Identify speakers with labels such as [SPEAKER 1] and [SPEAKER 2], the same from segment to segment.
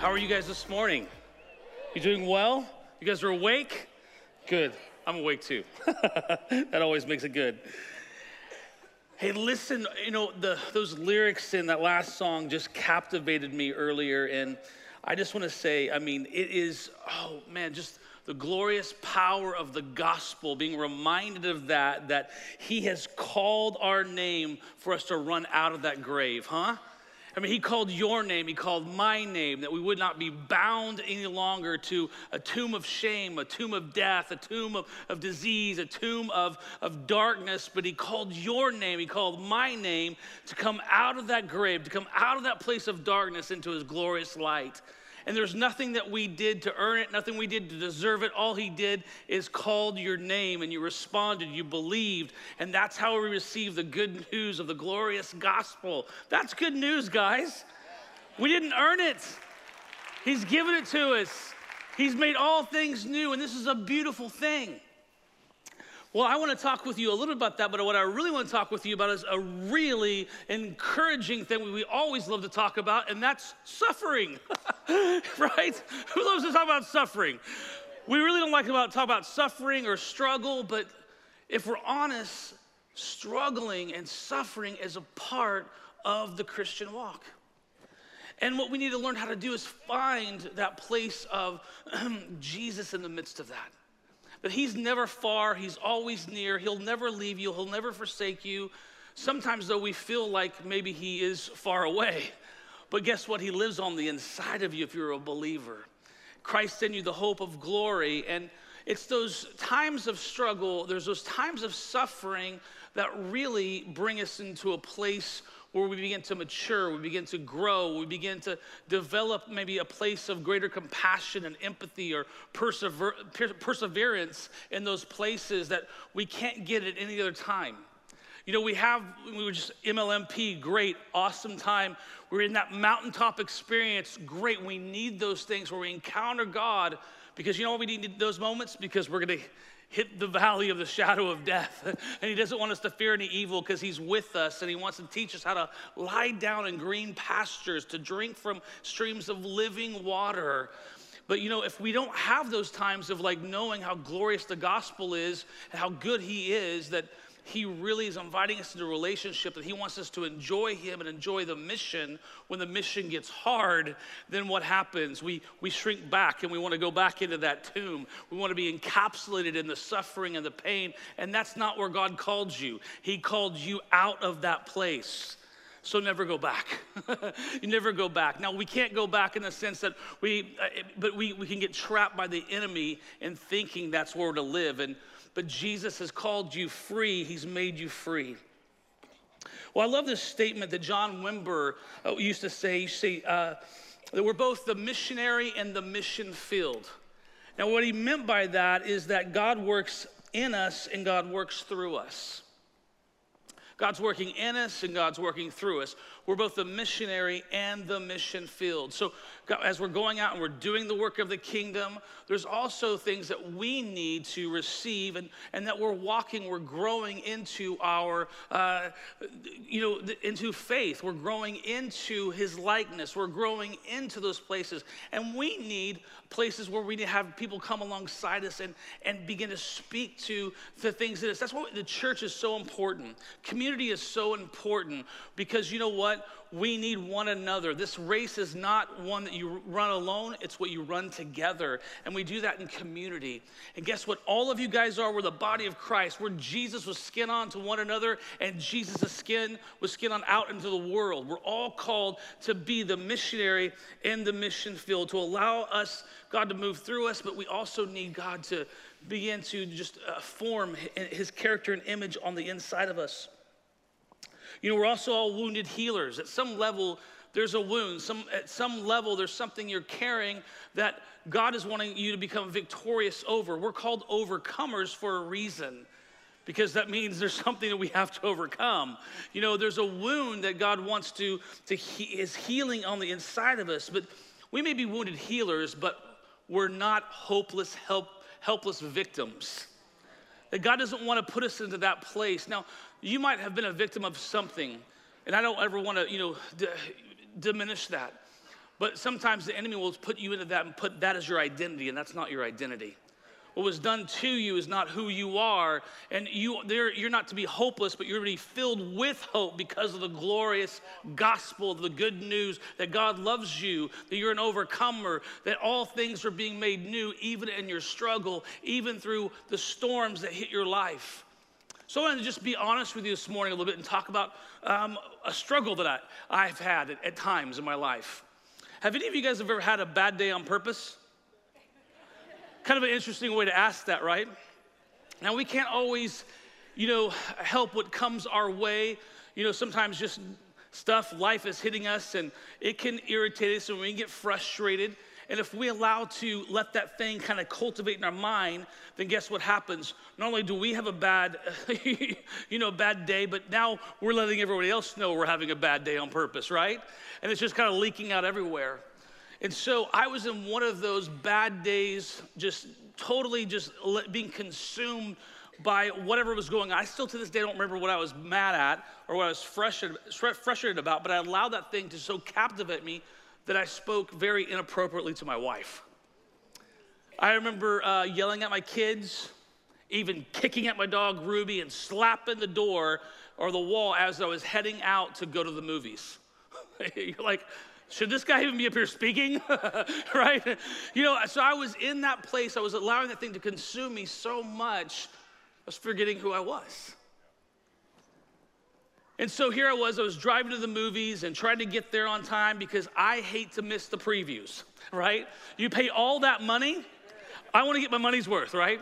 [SPEAKER 1] How are you guys this morning? You doing well? You guys are awake? Good. I'm awake too. that always makes it good. Hey, listen, you know, the, those lyrics in that last song just captivated me earlier. And I just want to say, I mean, it is, oh man, just the glorious power of the gospel, being reminded of that, that He has called our name for us to run out of that grave, huh? I mean, he called your name, he called my name, that we would not be bound any longer to a tomb of shame, a tomb of death, a tomb of, of disease, a tomb of, of darkness. But he called your name, he called my name to come out of that grave, to come out of that place of darkness into his glorious light. And there's nothing that we did to earn it, nothing we did to deserve it. All he did is called your name and you responded, you believed. And that's how we receive the good news of the glorious gospel. That's good news, guys. We didn't earn it, he's given it to us. He's made all things new, and this is a beautiful thing. Well, I want to talk with you a little bit about that, but what I really want to talk with you about is a really encouraging thing we always love to talk about, and that's suffering, right? Who loves to talk about suffering? We really don't like to talk about suffering or struggle, but if we're honest, struggling and suffering is a part of the Christian walk. And what we need to learn how to do is find that place of Jesus in the midst of that that He's never far, He's always near, He'll never leave you, He'll never forsake you. Sometimes, though, we feel like maybe He is far away. But guess what? He lives on the inside of you if you're a believer. Christ in you, the hope of glory. And it's those times of struggle, there's those times of suffering that really bring us into a place where we begin to mature, we begin to grow, we begin to develop maybe a place of greater compassion and empathy or persever- perseverance in those places that we can't get at any other time. You know, we have, we were just MLMP, great, awesome time. We're in that mountaintop experience, great. We need those things where we encounter God because you know what we need those moments? Because we're gonna hit the valley of the shadow of death. And He doesn't want us to fear any evil because He's with us and He wants to teach us how to lie down in green pastures, to drink from streams of living water. But you know, if we don't have those times of like knowing how glorious the gospel is and how good He is, that he really is inviting us into a relationship that He wants us to enjoy Him and enjoy the mission. When the mission gets hard, then what happens? We, we shrink back and we want to go back into that tomb. We want to be encapsulated in the suffering and the pain. And that's not where God called you. He called you out of that place. So never go back. you never go back. Now, we can't go back in the sense that we, uh, but we, we can get trapped by the enemy in thinking that's where to live. And but Jesus has called you free, He's made you free. Well, I love this statement that John Wimber uh, used to say. say uh, that we're both the missionary and the mission field. Now, what he meant by that is that God works in us and God works through us. God's working in us and God's working through us. We're both the missionary and the mission field. So, as we're going out and we're doing the work of the kingdom, there's also things that we need to receive and, and that we're walking, we're growing into our, uh, you know, into faith. We're growing into his likeness. We're growing into those places. And we need places where we need to have people come alongside us and, and begin to speak to the things that is. That's why the church is so important. Community is so important because you know what? We need one another. This race is not one that you run alone, it's what you run together. And we do that in community. And guess what? All of you guys are, we're the body of Christ, where Jesus was skin on to one another and Jesus' skin was skin on out into the world. We're all called to be the missionary in the mission field, to allow us, God, to move through us, but we also need God to begin to just uh, form his character and image on the inside of us. You know, we're also all wounded healers. At some level, there's a wound. Some, at some level, there's something you're carrying that God is wanting you to become victorious over. We're called overcomers for a reason because that means there's something that we have to overcome. You know, there's a wound that God wants to, to he, is healing on the inside of us, but we may be wounded healers, but we're not hopeless, help, helpless victims. That God doesn't want to put us into that place. Now, you might have been a victim of something, and I don't ever want to, you know, d- diminish that. But sometimes the enemy will put you into that and put that as your identity, and that's not your identity. What was done to you is not who you are, and you, you're not to be hopeless, but you're to be filled with hope because of the glorious gospel, the good news that God loves you, that you're an overcomer, that all things are being made new, even in your struggle, even through the storms that hit your life. So I want to just be honest with you this morning a little bit and talk about um, a struggle that I, I've had at, at times in my life. Have any of you guys ever had a bad day on purpose? Kind of an interesting way to ask that, right? Now, we can't always, you know, help what comes our way. You know, sometimes just stuff, life is hitting us and it can irritate us and we can get frustrated. And if we allow to let that thing kind of cultivate in our mind, then guess what happens? Not only do we have a bad, you know, bad day, but now we're letting everybody else know we're having a bad day on purpose, right? And it's just kind of leaking out everywhere. And so I was in one of those bad days, just totally just being consumed by whatever was going on. I still to this day don't remember what I was mad at or what I was frustrated, about, but I allowed that thing to so captivate me that I spoke very inappropriately to my wife. I remember uh, yelling at my kids, even kicking at my dog Ruby, and slapping the door or the wall as I was heading out to go to the movies. You're like, should this guy even be up here speaking? right? You know, so I was in that place. I was allowing that thing to consume me so much, I was forgetting who I was. And so here I was, I was driving to the movies and trying to get there on time because I hate to miss the previews, right? You pay all that money, I want to get my money's worth, right?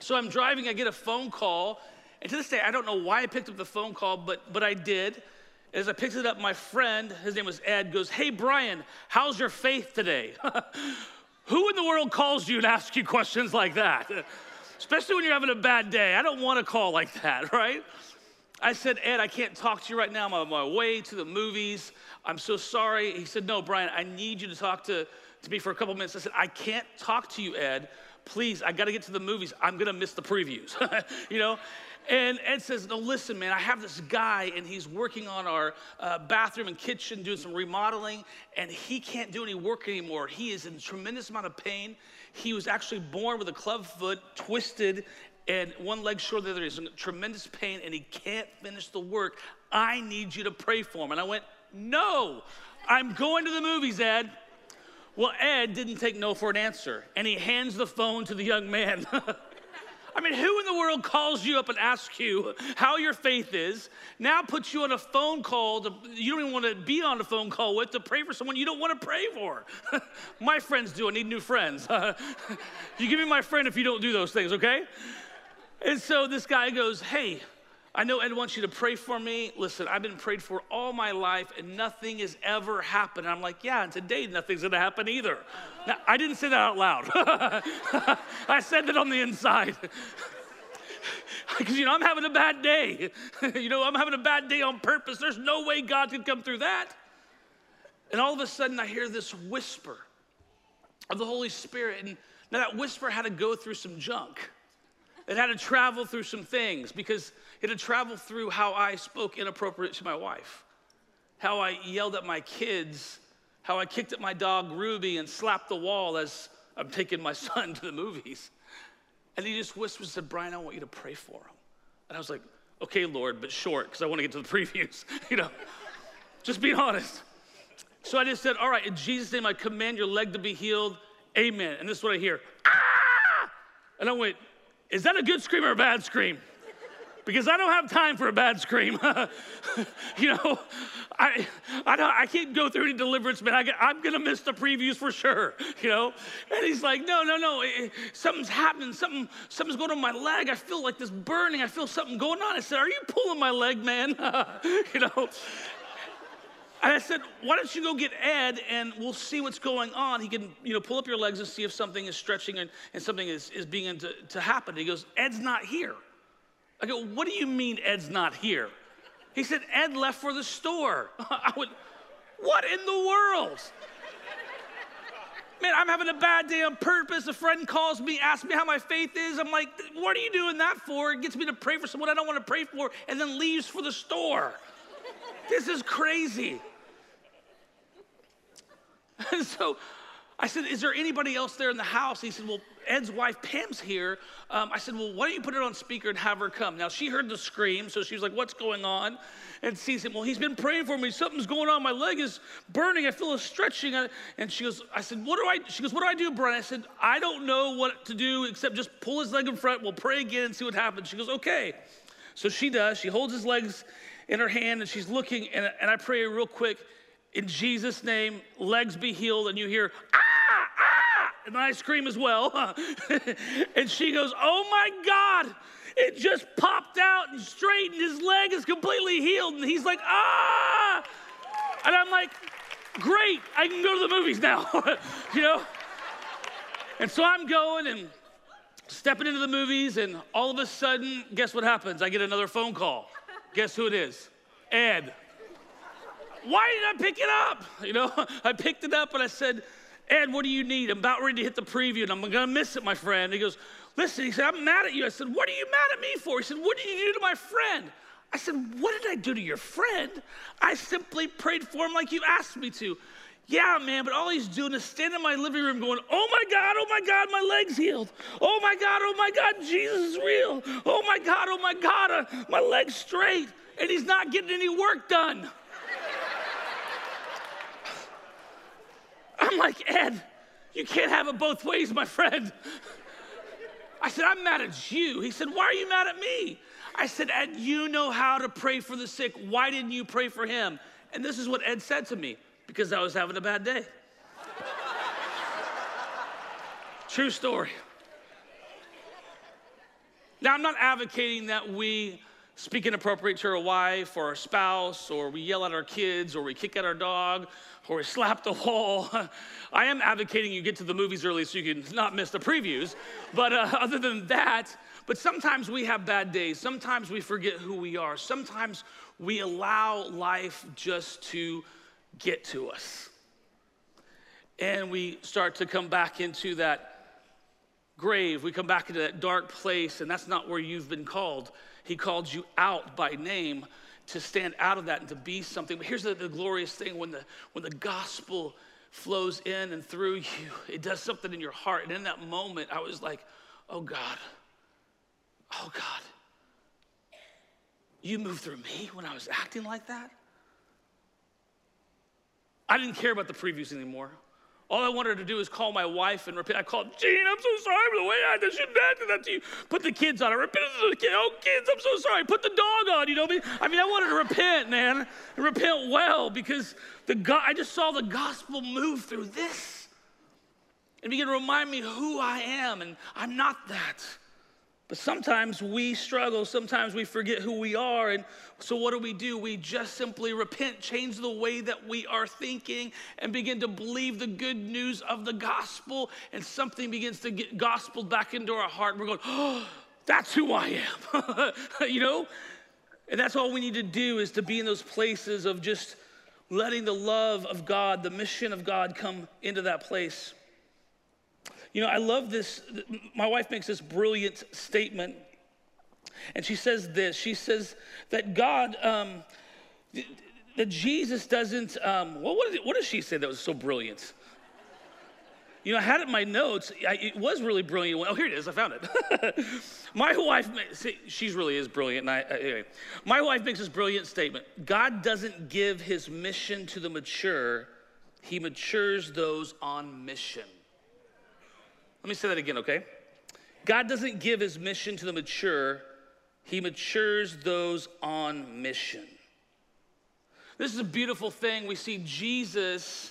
[SPEAKER 1] So I'm driving, I get a phone call, and to this day, I don't know why I picked up the phone call, but, but I did. As I picked it up, my friend, his name was Ed, goes, Hey, Brian, how's your faith today? Who in the world calls you and asks you questions like that? Especially when you're having a bad day. I don't want to call like that, right? I said, Ed, I can't talk to you right now. I'm on my way to the movies. I'm so sorry. He said, No, Brian, I need you to talk to, to me for a couple minutes. I said, I can't talk to you, Ed. Please, I got to get to the movies. I'm going to miss the previews, you know? And Ed says, No, listen, man, I have this guy, and he's working on our uh, bathroom and kitchen, doing some remodeling, and he can't do any work anymore. He is in tremendous amount of pain. He was actually born with a club foot, twisted, and one leg short of the other. He's in tremendous pain, and he can't finish the work. I need you to pray for him. And I went, No, I'm going to the movies, Ed. Well, Ed didn't take no for an answer, and he hands the phone to the young man. I mean, who in the world calls you up and asks you how your faith is, now puts you on a phone call to, you don't even want to be on a phone call with to pray for someone you don't want to pray for? my friends do. I need new friends. you give me my friend if you don't do those things, okay? And so this guy goes, Hey, I know Ed wants you to pray for me. Listen, I've been prayed for all my life and nothing has ever happened. And I'm like, yeah, and today nothing's gonna happen either. Now, I didn't say that out loud. I said that on the inside. Because, you know, I'm having a bad day. you know, I'm having a bad day on purpose. There's no way God could come through that. And all of a sudden, I hear this whisper of the Holy Spirit. And now that whisper had to go through some junk. It had to travel through some things because it had traveled through how I spoke inappropriate to my wife, how I yelled at my kids, how I kicked at my dog Ruby and slapped the wall as I'm taking my son to the movies. And he just whispered said, Brian, I want you to pray for him. And I was like, okay, Lord, but short, because I want to get to the previews, you know, just being honest. So I just said, all right, in Jesus' name, I command your leg to be healed. Amen. And this is what I hear. Ah! And I went, is that a good scream or a bad scream? Because I don't have time for a bad scream. you know, I, I, don't, I can't go through any deliverance, man. I, am going to miss the previews for sure, you know? And he's like, no, no, no. It, something's happening. Something, something's going on my leg. I feel like this burning. I feel something going on. I said, are you pulling my leg, man? you know? And I said, why don't you go get Ed and we'll see what's going on. He can, you know, pull up your legs and see if something is stretching and, and something is, is beginning to, to happen. He goes, Ed's not here. I go, what do you mean Ed's not here? He said, Ed left for the store. I went, what in the world? Man, I'm having a bad day on purpose. A friend calls me, asks me how my faith is. I'm like, what are you doing that for? It gets me to pray for someone I don't want to pray for and then leaves for the store. this is crazy. And so I said, Is there anybody else there in the house? He said, Well, Ed's wife, Pam's here. Um, I said, Well, why don't you put it on speaker and have her come? Now, she heard the scream, so she was like, What's going on? And she said, Well, he's been praying for me. Something's going on. My leg is burning. I feel a stretching. And she goes, I said, What do I She goes, What do I do, Brian? I said, I don't know what to do except just pull his leg in front. We'll pray again and see what happens. She goes, Okay. So she does. She holds his legs in her hand and she's looking. And, and I pray real quick in Jesus' name, legs be healed. And you hear, ah, and ice cream as well. and she goes, oh my God, it just popped out and straightened. His leg is completely healed. And he's like, ah. And I'm like, great, I can go to the movies now, you know? And so I'm going and stepping into the movies, and all of a sudden, guess what happens? I get another phone call. Guess who it is? Ed why did I pick it up? You know, I picked it up and I said, Ed, what do you need? I'm about ready to hit the preview and I'm gonna miss it, my friend. He goes, Listen, he said, I'm mad at you. I said, What are you mad at me for? He said, What did you do to my friend? I said, What did I do to your friend? I simply prayed for him like you asked me to. Yeah, man, but all he's doing is standing in my living room going, Oh my God, oh my God, my leg's healed. Oh my God, oh my God, Jesus is real. Oh my God, oh my God, uh, my leg's straight. And he's not getting any work done. I'm like, Ed, you can't have it both ways, my friend. I said, I'm mad at you. He said, Why are you mad at me? I said, Ed, you know how to pray for the sick. Why didn't you pray for him? And this is what Ed said to me because I was having a bad day. True story. Now, I'm not advocating that we speak inappropriate to our wife or our spouse, or we yell at our kids, or we kick at our dog, or slap the wall. I am advocating you get to the movies early so you can not miss the previews. But uh, other than that, but sometimes we have bad days. Sometimes we forget who we are. Sometimes we allow life just to get to us. And we start to come back into that grave. We come back into that dark place, and that's not where you've been called. He called you out by name to stand out of that and to be something. But here's the, the glorious thing when the, when the gospel flows in and through you, it does something in your heart. And in that moment, I was like, oh God, oh God, you moved through me when I was acting like that? I didn't care about the previews anymore. All I wanted to do is call my wife and repent. I called, Gene, I'm so sorry for the way I did. Shouldn't have did that to you. Put the kids on. I repented to the kids. Oh, kids, I'm so sorry. Put the dog on. You know what I mean? I mean, I wanted to repent, man, and repent well because the God, I just saw the gospel move through this and begin to remind me who I am, and I'm not that. But sometimes we struggle, sometimes we forget who we are. And so, what do we do? We just simply repent, change the way that we are thinking, and begin to believe the good news of the gospel. And something begins to get gospeled back into our heart. We're going, oh, that's who I am. you know? And that's all we need to do is to be in those places of just letting the love of God, the mission of God come into that place. You know, I love this. My wife makes this brilliant statement. And she says this she says that God, um, that Jesus doesn't, um, well, what, did, what does she say that was so brilliant? You know, I had it in my notes. I, it was really brilliant. Oh, here it is. I found it. my wife, see, she really is brilliant. I, anyway, my wife makes this brilliant statement God doesn't give his mission to the mature, he matures those on mission. Let me say that again, okay? God doesn't give his mission to the mature, he matures those on mission. This is a beautiful thing. We see Jesus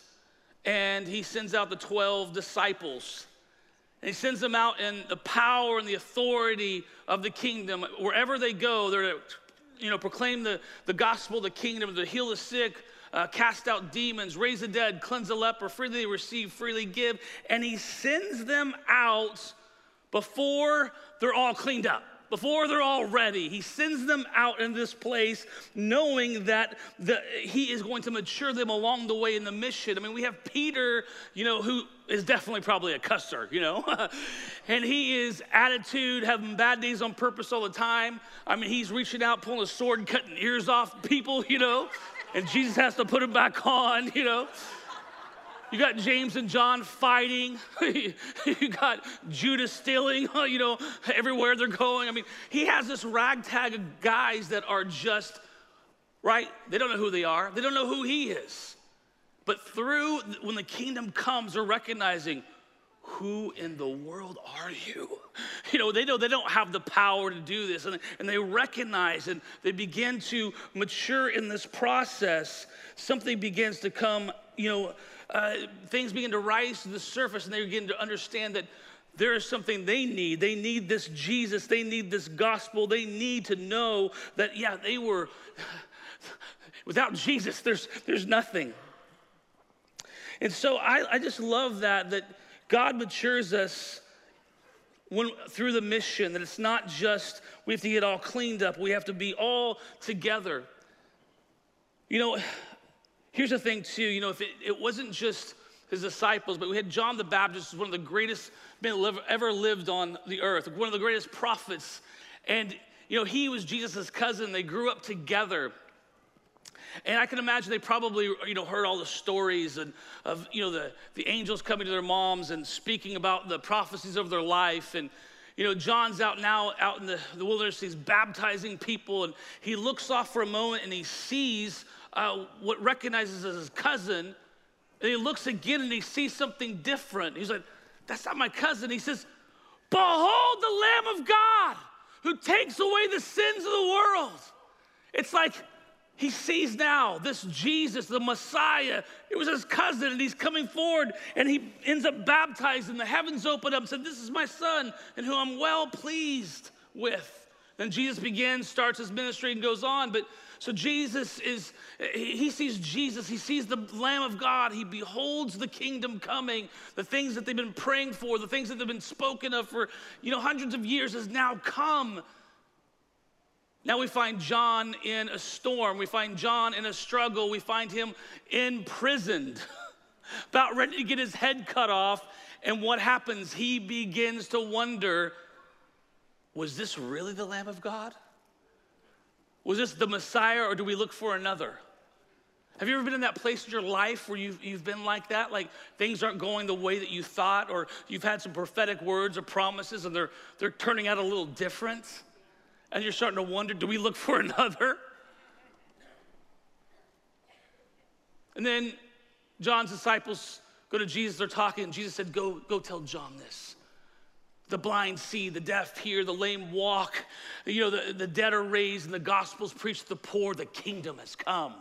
[SPEAKER 1] and he sends out the 12 disciples. And he sends them out in the power and the authority of the kingdom. Wherever they go, they're to you know, proclaim the, the gospel, the kingdom, to heal the sick, uh, cast out demons, raise the dead, cleanse the leper, freely receive, freely give. And he sends them out before they're all cleaned up before they're all ready. He sends them out in this place knowing that the, he is going to mature them along the way in the mission. I mean, we have Peter, you know, who is definitely probably a cusser, you know, and he is attitude, having bad days on purpose all the time. I mean, he's reaching out, pulling a sword, cutting ears off people, you know, and Jesus has to put him back on, you know. You got James and John fighting. you got Judas stealing, you know, everywhere they're going. I mean, he has this ragtag of guys that are just, right? They don't know who they are, they don't know who he is. But through, when the kingdom comes, they're recognizing, who in the world are you? You know, they know they don't have the power to do this, and, and they recognize and they begin to mature in this process. Something begins to come, you know, uh, things begin to rise to the surface and they begin to understand that there is something they need. They need this Jesus. They need this gospel. They need to know that, yeah, they were, without Jesus, there's, there's nothing. And so I, I just love that, that God matures us when, through the mission, that it's not just we have to get all cleaned up, we have to be all together. You know, Here's the thing, too, you know, if it, it wasn't just his disciples, but we had John the Baptist, one of the greatest men ever lived on the earth, one of the greatest prophets. And, you know, he was Jesus' cousin. They grew up together. And I can imagine they probably, you know, heard all the stories and of, you know, the, the angels coming to their moms and speaking about the prophecies of their life. And, you know, John's out now out in the, the wilderness, he's baptizing people, and he looks off for a moment and he sees uh, what recognizes as his cousin, and he looks again and he sees something different. He's like, That's not my cousin. He says, Behold the Lamb of God who takes away the sins of the world. It's like he sees now this Jesus, the Messiah. It was his cousin, and he's coming forward, and he ends up baptized, and the heavens open up and said, This is my son, and who I'm well pleased with. Then Jesus begins, starts his ministry, and goes on. But so Jesus is, he sees Jesus, he sees the Lamb of God, he beholds the kingdom coming, the things that they've been praying for, the things that have been spoken of for, you know, hundreds of years has now come. Now we find John in a storm, we find John in a struggle, we find him imprisoned, about ready to get his head cut off. And what happens? He begins to wonder was this really the Lamb of God? Was this the Messiah or do we look for another? Have you ever been in that place in your life where you've, you've been like that? Like things aren't going the way that you thought, or you've had some prophetic words or promises and they're, they're turning out a little different? And you're starting to wonder do we look for another? And then John's disciples go to Jesus, they're talking, and Jesus said, Go, go tell John this. The blind see, the deaf hear, the lame walk, you know, the, the dead are raised, and the gospel's preached to the poor, the kingdom has come.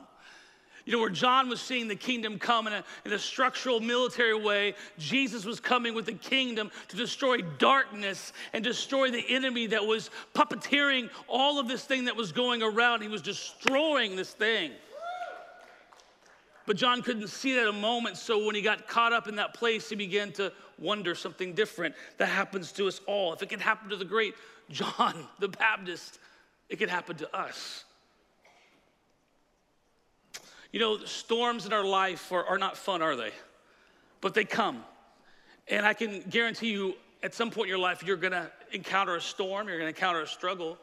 [SPEAKER 1] You know, where John was seeing the kingdom come in a, in a structural military way, Jesus was coming with the kingdom to destroy darkness and destroy the enemy that was puppeteering all of this thing that was going around. He was destroying this thing. But John couldn't see that at a moment, so when he got caught up in that place, he began to wonder something different that happens to us all. If it could happen to the great John the Baptist, it could happen to us. You know, storms in our life are, are not fun, are they? But they come. And I can guarantee you, at some point in your life, you're gonna encounter a storm, you're gonna encounter a struggle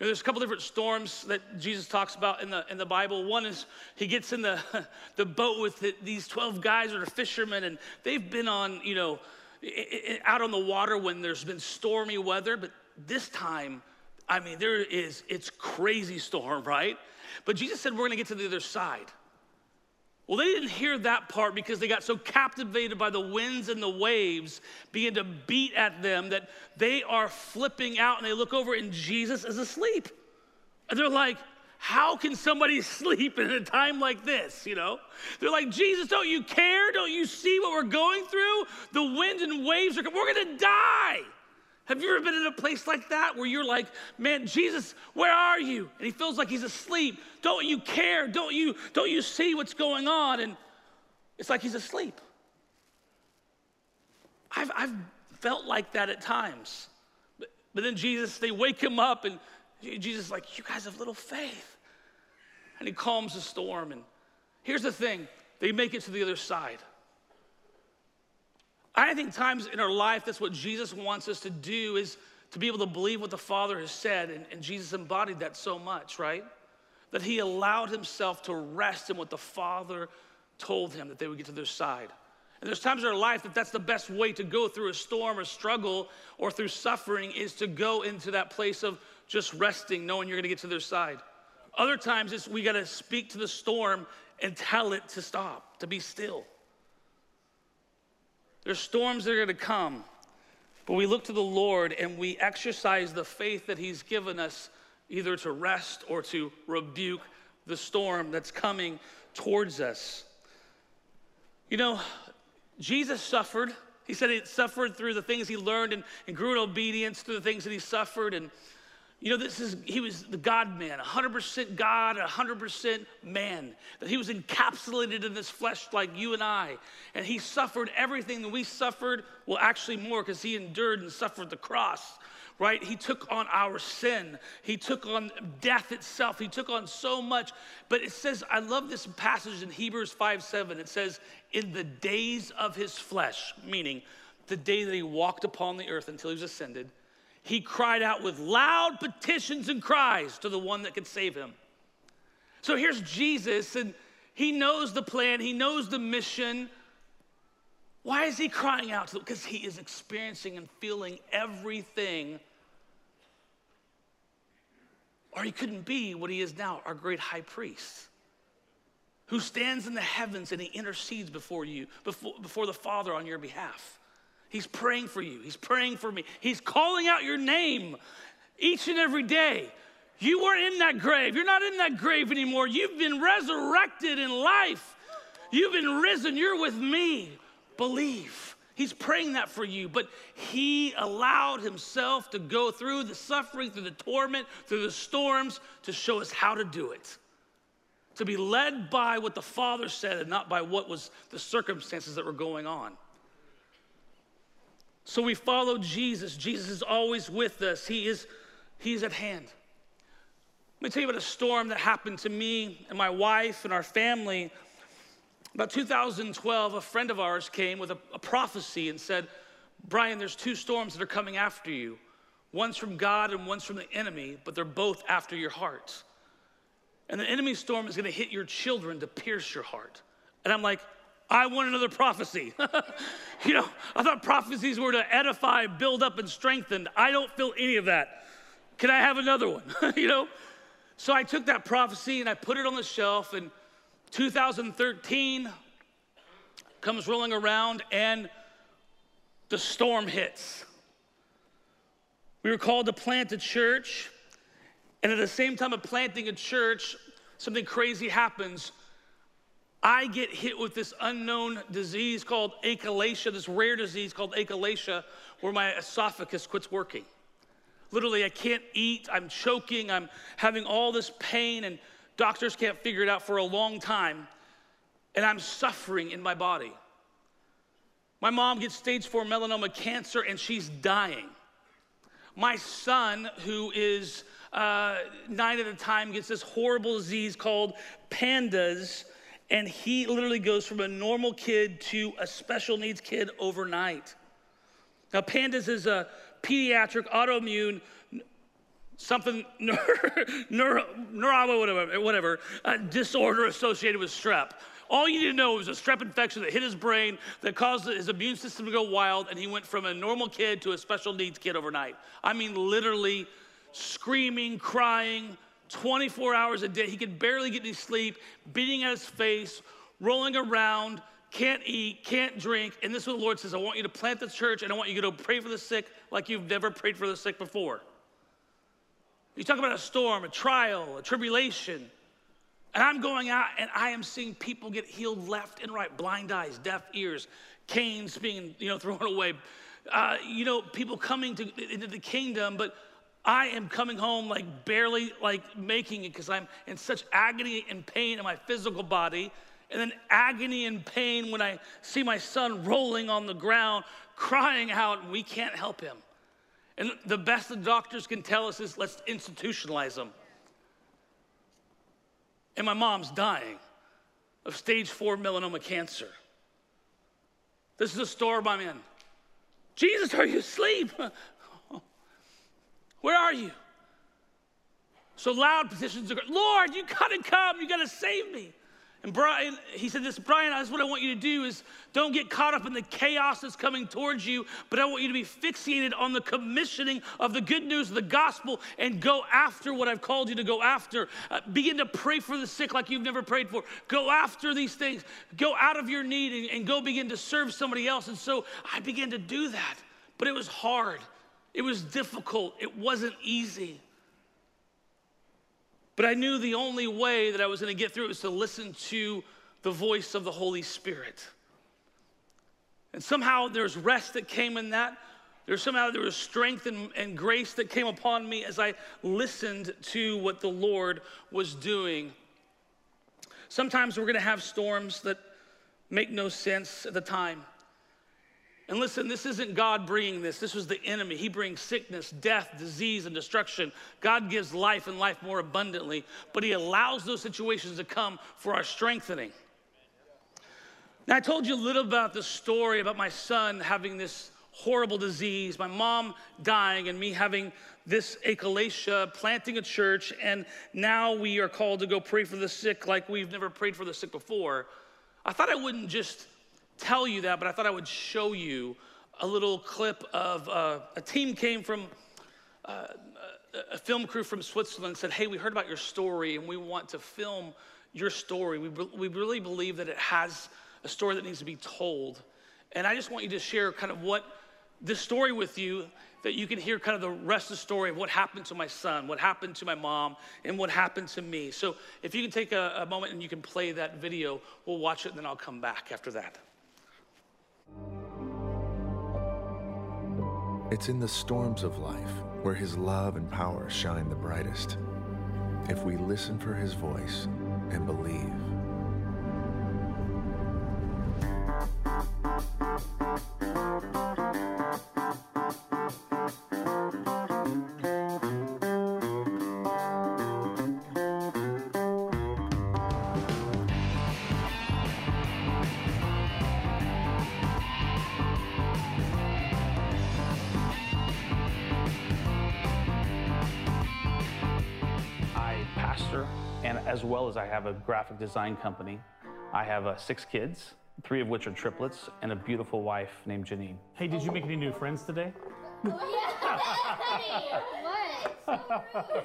[SPEAKER 1] know, there's a couple different storms that Jesus talks about in the, in the Bible. One is he gets in the, the boat with the, these 12 guys that are fishermen, and they've been on, you know, out on the water when there's been stormy weather. But this time, I mean, there is, it's crazy storm, right? But Jesus said, we're going to get to the other side. Well, they didn't hear that part because they got so captivated by the winds and the waves began to beat at them that they are flipping out and they look over and Jesus is asleep. And they're like, how can somebody sleep in a time like this? You know, they're like, Jesus, don't you care? Don't you see what we're going through? The wind and waves are, we're gonna die. Have you ever been in a place like that where you're like, man, Jesus, where are you? And he feels like he's asleep. Don't you care? Don't you, don't you see what's going on? And it's like he's asleep. I've, I've felt like that at times. But, but then Jesus, they wake him up and Jesus is like, you guys have little faith. And he calms the storm. And here's the thing they make it to the other side. I think times in our life, that's what Jesus wants us to do is to be able to believe what the Father has said. And, and Jesus embodied that so much, right? That he allowed himself to rest in what the Father told him that they would get to their side. And there's times in our life that that's the best way to go through a storm or struggle or through suffering is to go into that place of just resting, knowing you're gonna get to their side. Other times it's we gotta speak to the storm and tell it to stop, to be still. There's storms that are going to come, but we look to the Lord and we exercise the faith that He's given us either to rest or to rebuke the storm that's coming towards us. You know, Jesus suffered. He said he suffered through the things he learned and, and grew in obedience through the things that he suffered. And you know, this is, he was the God man, 100% God, 100% man. That he was encapsulated in this flesh like you and I. And he suffered everything that we suffered, well, actually more, because he endured and suffered the cross, right? He took on our sin, he took on death itself, he took on so much. But it says, I love this passage in Hebrews 5 7. It says, In the days of his flesh, meaning the day that he walked upon the earth until he was ascended he cried out with loud petitions and cries to the one that could save him. So here's Jesus, and he knows the plan, he knows the mission. Why is he crying out? to? Because he is experiencing and feeling everything, or he couldn't be what he is now, our great high priest, who stands in the heavens and he intercedes before you, before, before the Father on your behalf. He's praying for you. He's praying for me. He's calling out your name each and every day. You were in that grave. You're not in that grave anymore. You've been resurrected in life. You've been risen. You're with me. Believe. He's praying that for you, but he allowed himself to go through the suffering, through the torment, through the storms to show us how to do it. To be led by what the Father said and not by what was the circumstances that were going on. So we follow Jesus. Jesus is always with us. He is he's at hand. Let me tell you about a storm that happened to me and my wife and our family. About 2012, a friend of ours came with a, a prophecy and said, Brian, there's two storms that are coming after you. One's from God and one's from the enemy, but they're both after your heart. And the enemy storm is going to hit your children to pierce your heart. And I'm like, I want another prophecy. you know, I thought prophecies were to edify, build up, and strengthen. I don't feel any of that. Can I have another one? you know? So I took that prophecy and I put it on the shelf, and 2013 comes rolling around, and the storm hits. We were called to plant a church, and at the same time of planting a church, something crazy happens I get hit with this unknown disease called achalasia, this rare disease called achalasia, where my esophagus quits working. Literally, I can't eat, I'm choking, I'm having all this pain, and doctors can't figure it out for a long time, and I'm suffering in my body. My mom gets stage four melanoma cancer, and she's dying. My son, who is uh, nine at a time, gets this horrible disease called PANDAS and he literally goes from a normal kid to a special needs kid overnight. Now, PANDAS is a pediatric autoimmune something neuro, neuro, whatever, whatever uh, disorder associated with strep. All you need to know was a strep infection that hit his brain that caused his immune system to go wild, and he went from a normal kid to a special needs kid overnight. I mean, literally screaming, crying, 24 hours a day. He could barely get any sleep, beating at his face, rolling around, can't eat, can't drink. And this is what the Lord says I want you to plant the church and I want you to pray for the sick like you've never prayed for the sick before. You talk about a storm, a trial, a tribulation. And I'm going out and I am seeing people get healed left and right, blind eyes, deaf ears, canes being, you know, thrown away. Uh, you know, people coming to, into the kingdom, but I am coming home like barely like making it because I'm in such agony and pain in my physical body. And then agony and pain when I see my son rolling on the ground, crying out, and we can't help him. And the best the doctors can tell us is let's institutionalize him. And my mom's dying of stage four melanoma cancer. This is the storm I'm in. Jesus, are you asleep? Where are you? So loud petitions, are, Lord, you gotta come, you gotta save me. And Brian, he said this, Brian, that's what I want you to do is don't get caught up in the chaos that's coming towards you, but I want you to be fixated on the commissioning of the good news of the gospel and go after what I've called you to go after. Uh, begin to pray for the sick like you've never prayed for. Go after these things. Go out of your need and, and go begin to serve somebody else. And so I began to do that, but it was hard. It was difficult. It wasn't easy. But I knew the only way that I was going to get through it was to listen to the voice of the Holy Spirit. And somehow there's rest that came in that. There's somehow there was strength and, and grace that came upon me as I listened to what the Lord was doing. Sometimes we're going to have storms that make no sense at the time. And listen, this isn't God bringing this. This was the enemy. He brings sickness, death, disease, and destruction. God gives life and life more abundantly, but He allows those situations to come for our strengthening. Now, I told you a little about the story about my son having this horrible disease, my mom dying, and me having this achalasia, planting a church, and now we are called to go pray for the sick like we've never prayed for the sick before. I thought I wouldn't just tell you that, but I thought I would show you a little clip of uh, a team came from uh, a film crew from Switzerland said, Hey, we heard about your story and we want to film your story. We, we really believe that it has a story that needs to be told. And I just want you to share kind of what this story with you that you can hear kind of the rest of the story of what happened to my son, what happened to my mom, and what happened to me. So if you can take a, a moment and you can play that video, we'll watch it and then I'll come back after that.
[SPEAKER 2] It's in the storms of life where His love and power shine the brightest. If we listen for His voice and believe.
[SPEAKER 3] As well as I have a graphic design company. I have uh, six kids, three of which are triplets, and a beautiful wife named Janine.
[SPEAKER 4] Hey, did you make any new friends today?
[SPEAKER 5] what?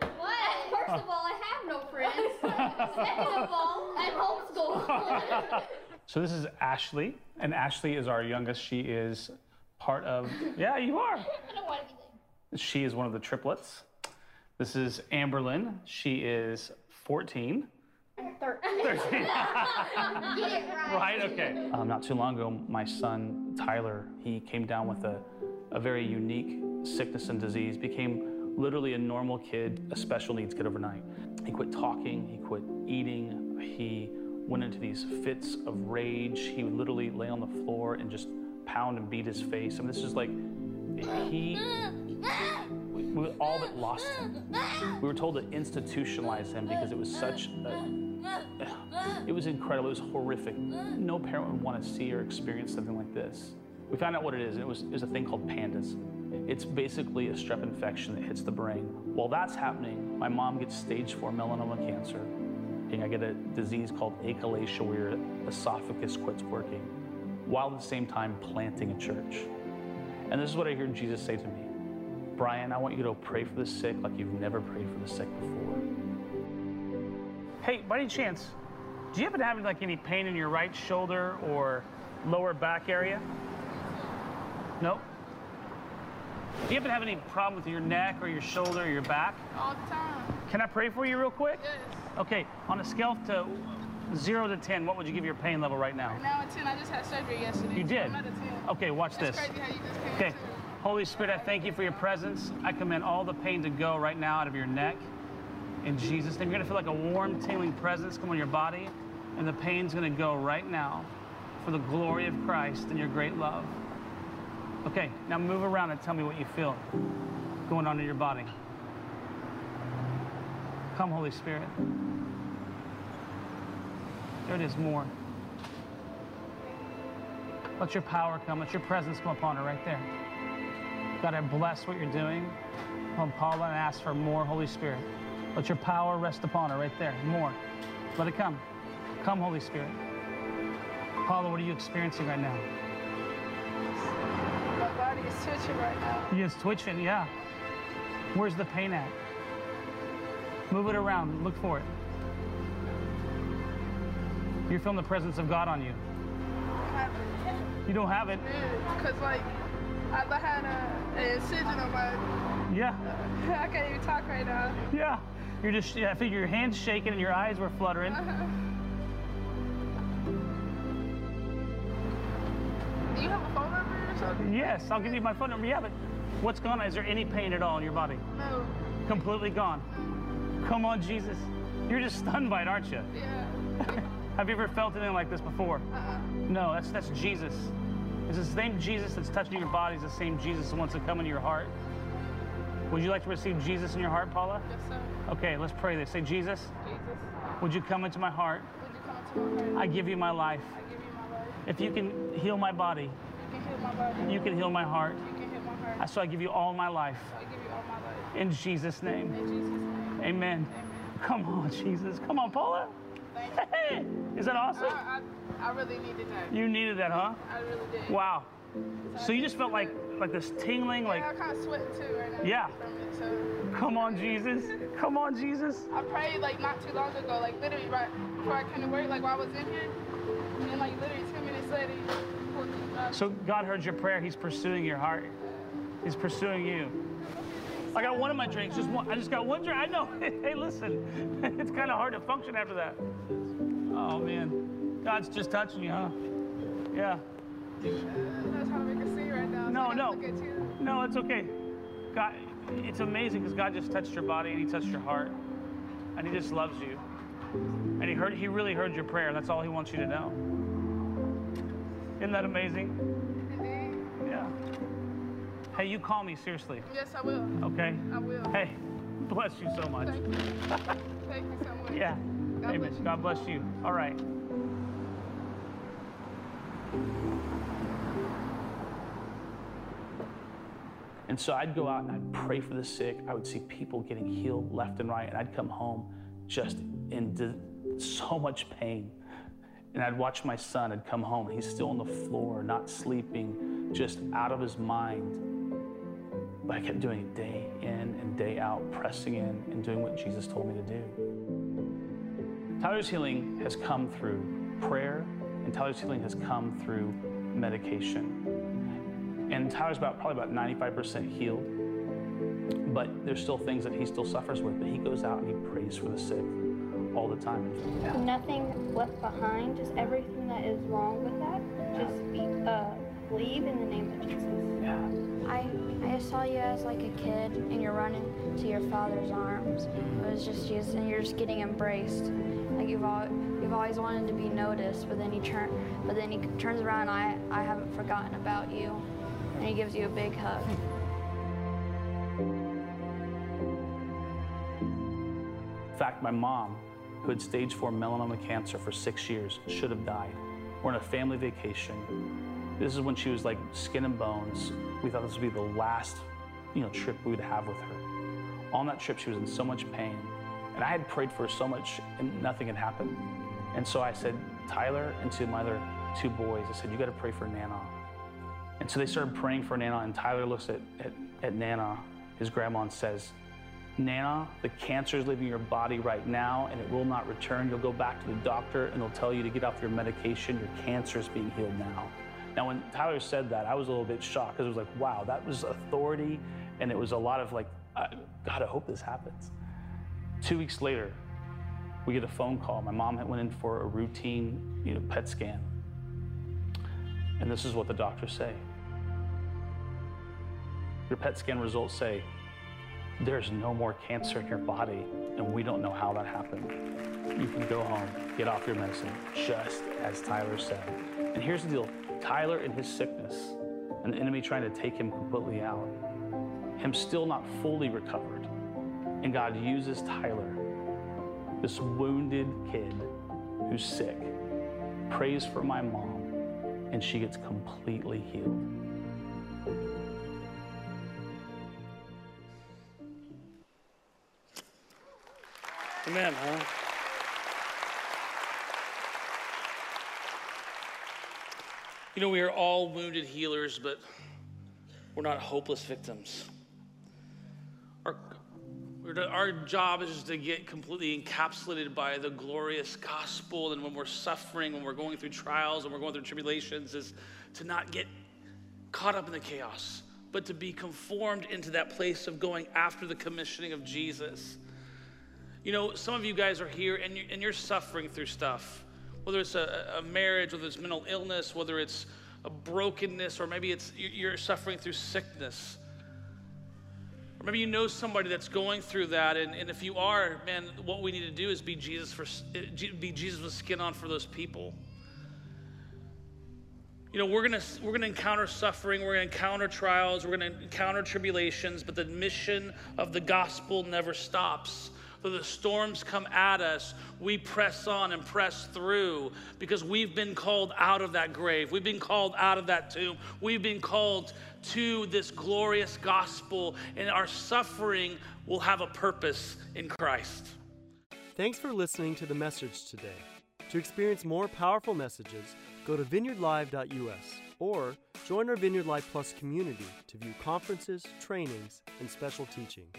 [SPEAKER 5] So what? First of all, I have no friends. Second of all, I'm homeschooled.
[SPEAKER 4] so this is Ashley, and Ashley is our youngest. She is part of. Yeah, you are.
[SPEAKER 5] I don't want to be there.
[SPEAKER 4] She is one of the triplets. This is Amberlyn. She is 14.
[SPEAKER 5] 13.
[SPEAKER 4] 13.
[SPEAKER 5] right.
[SPEAKER 4] right, okay. Um, not too long ago, my son Tyler, he came down with a, a very unique sickness and disease, became literally a normal kid, a special needs kid overnight. He quit talking, he quit eating, he went into these fits of rage. He would literally lay on the floor and just pound and beat his face. I mean, this is like, he we all but lost him. We were told to institutionalize him because it was such a, it was incredible. It was horrific. No parent would want to see or experience something like this. We found out what it is, and it was, it was a thing called pandas. It's basically a strep infection that hits the brain. While that's happening, my mom gets stage four melanoma cancer. And I get a disease called achalasia where your esophagus quits working, while at the same time planting a church. And this is what I hear Jesus say to me Brian, I want you to pray for the sick like you've never prayed for the sick before. Hey, by any chance, do you happen to have like any pain in your right shoulder or lower back area? No?
[SPEAKER 1] Do you ever have any problem with your neck or your shoulder or your back?
[SPEAKER 6] All the time.
[SPEAKER 1] Can I pray for you real quick?
[SPEAKER 6] Yes.
[SPEAKER 1] Okay, on a scale to zero to 10, what would you give your pain level right now?
[SPEAKER 6] Now at 10, I just had surgery yesterday.
[SPEAKER 1] You
[SPEAKER 6] so
[SPEAKER 1] did?
[SPEAKER 6] I'm at a 10.
[SPEAKER 1] Okay, watch
[SPEAKER 6] That's
[SPEAKER 1] this.
[SPEAKER 6] crazy how you just came
[SPEAKER 1] Okay,
[SPEAKER 6] too.
[SPEAKER 1] Holy Spirit, I thank you for your presence. I command all the pain to go right now out of your neck. In Jesus' name, you're gonna feel like a warm, tingling presence come on your body, and the pain's gonna go right now for the glory of Christ and your great love. Okay, now move around and tell me what you feel going on in your body. Come, Holy Spirit. There it is, more. Let your power come. Let your presence come upon her right there. God, I bless what you're doing on Paula and ask for more Holy Spirit. Let your power rest upon her right there. More. Let it come. Come, Holy Spirit. Paula, what are you experiencing right now?
[SPEAKER 6] My body is twitching right now.
[SPEAKER 1] He is twitching, yeah. Where's the pain at? Move it around. Look for it. You're feeling the presence of God on you. You don't have it.
[SPEAKER 6] Because, like, I had a, an incision on my.
[SPEAKER 1] Yeah,
[SPEAKER 6] I can't even talk right now.
[SPEAKER 1] yeah. You're just, yeah, I figure your hands shaking and your eyes were fluttering. Uh-huh.
[SPEAKER 6] Do you have a phone number or something?
[SPEAKER 1] Yes, I'll give you my phone number. Yeah, but what's gone? Is there any pain at all in your body?
[SPEAKER 6] No.
[SPEAKER 1] Completely gone. Come on, Jesus. You're just stunned by it, aren't you?
[SPEAKER 6] Yeah.
[SPEAKER 1] Have you ever felt anything like this before?
[SPEAKER 6] Uh-uh.
[SPEAKER 1] No, that's that's Jesus. It's the same Jesus that's touching your body is the same Jesus that wants to come into your heart. Would you like to receive Jesus in your heart, Paula?
[SPEAKER 6] Yes, sir.
[SPEAKER 1] Okay, let's pray this. Say, Jesus,
[SPEAKER 6] Jesus,
[SPEAKER 1] would you come into my heart?
[SPEAKER 6] would you come into my heart?
[SPEAKER 1] I give you my life.
[SPEAKER 6] I give you my life.
[SPEAKER 1] If you can heal my body,
[SPEAKER 6] You can heal my body.
[SPEAKER 1] you can heal my heart.
[SPEAKER 6] You can heal my heart.
[SPEAKER 1] So I give you all my life.
[SPEAKER 6] I give you all my life.
[SPEAKER 1] In Jesus' name.
[SPEAKER 6] In Jesus' name.
[SPEAKER 1] Amen. Come on, Jesus. Come on, Paula.
[SPEAKER 6] Thank you.
[SPEAKER 1] Hey, is that awesome?
[SPEAKER 6] I, I, I really needed that.
[SPEAKER 1] You needed that, huh?
[SPEAKER 6] I really did.
[SPEAKER 1] Wow. So you just felt like like this tingling, like,
[SPEAKER 6] yeah, I kind of sweating too right now.
[SPEAKER 1] Yeah.
[SPEAKER 6] It, so
[SPEAKER 1] come on, Jesus. Come on, Jesus.
[SPEAKER 6] I prayed like not too long ago, like literally right before I came to work, like while I was in here, and then like literally two minutes later, he pulled me up.
[SPEAKER 1] So God heard your prayer. He's pursuing your heart. He's pursuing you. I got one of my drinks. Just one. I just got one drink. I know. hey, listen. It's kind of hard to function after that. Oh man, God's just touching you, huh? Yeah.
[SPEAKER 6] That's how I can see right now.
[SPEAKER 1] No, no.
[SPEAKER 6] Look at you.
[SPEAKER 1] No, it's okay. God, it's amazing because God just touched your body and He touched your heart, and He just loves you. And He heard. He really heard your prayer. That's all He wants you to know. Isn't that amazing? Hey, you call me seriously,
[SPEAKER 6] Yes, I will.
[SPEAKER 1] okay?
[SPEAKER 6] I will.
[SPEAKER 1] Hey, bless you so much.
[SPEAKER 6] Thank you. Thank you so much.
[SPEAKER 1] Yeah.
[SPEAKER 6] God
[SPEAKER 1] Amen.
[SPEAKER 6] bless you.
[SPEAKER 1] God bless you. All right. And so I'd go out and I'd pray for the sick. I would see people getting healed left and right, and I'd come home just in so much pain. And I'd watch my son. I'd come home, and he's still on the floor, not sleeping, just out of his mind. But I kept doing it day in and day out, pressing in and doing what Jesus told me to do. Tyler's healing has come through prayer, and Tyler's healing has come through medication. And Tyler's about probably about 95% healed, but there's still things that he still suffers with. But he goes out and he prays for the sick all the time. Yeah.
[SPEAKER 7] Nothing left behind, just everything that is wrong with that. Just be, uh, leave in the name of Jesus.
[SPEAKER 1] Yeah.
[SPEAKER 7] I I saw you as like a kid and you're running to your father's arms. It was just Jesus and you're just getting embraced. Like you've all you've always wanted to be noticed, but then he turn but then he turns around and I I haven't forgotten about you. And he gives you a big hug.
[SPEAKER 1] In fact, my mom, who had stage four melanoma cancer for six years, should have died. We're on a family vacation. This is when she was like skin and bones. We thought this would be the last, you know, trip we would have with her. On that trip, she was in so much pain, and I had prayed for so much, and nothing had happened. And so I said, Tyler, and to my other two boys, I said, you got to pray for Nana. And so they started praying for Nana, and Tyler looks at, at, at Nana, his grandma, and says, Nana, the cancer is leaving your body right now and it will not return. You'll go back to the doctor and they'll tell you to get off your medication. Your cancer is being healed now.
[SPEAKER 4] Now, when Tyler said that, I was a little bit shocked because it was like, wow, that was authority, and it was a lot of like, God, I hope this happens. Two weeks later, we get a phone call. My mom went in for a routine you know, PET scan. And this is what the doctors say. Your PET scan results say there's no more cancer in your body, and we don't know how that happened. You can go home, get off your medicine, just as Tyler said. And here's the deal Tyler in his sickness, an enemy trying to take him completely out, him still not fully recovered. And God uses Tyler, this wounded kid who's sick, prays for my mom, and she gets completely healed.
[SPEAKER 1] Amen, huh? You know, we are all wounded healers, but we're not hopeless victims. Our, our job is to get completely encapsulated by the glorious gospel. And when we're suffering, when we're going through trials, and we're going through tribulations, is to not get caught up in the chaos, but to be conformed into that place of going after the commissioning of Jesus. You know, some of you guys are here and you're, and you're suffering through stuff whether it's a, a marriage, whether it's mental illness, whether it's a brokenness, or maybe it's you're suffering through sickness. Or maybe you know somebody that's going through that, and, and if you are, man, what we need to do is be Jesus for be Jesus with skin on for those people. You know, we're gonna we're gonna encounter suffering, we're gonna encounter trials, we're gonna encounter tribulations, but the mission of the gospel never stops though the storms come at us, we press on and press through because we've been called out of that grave. We've been called out of that tomb. We've been called to this glorious gospel, and our suffering will have a purpose in Christ.
[SPEAKER 8] Thanks for listening to the message today. To experience more powerful messages, go to vineyardlive.us or join our Vineyard Live Plus community to view conferences, trainings, and special teachings.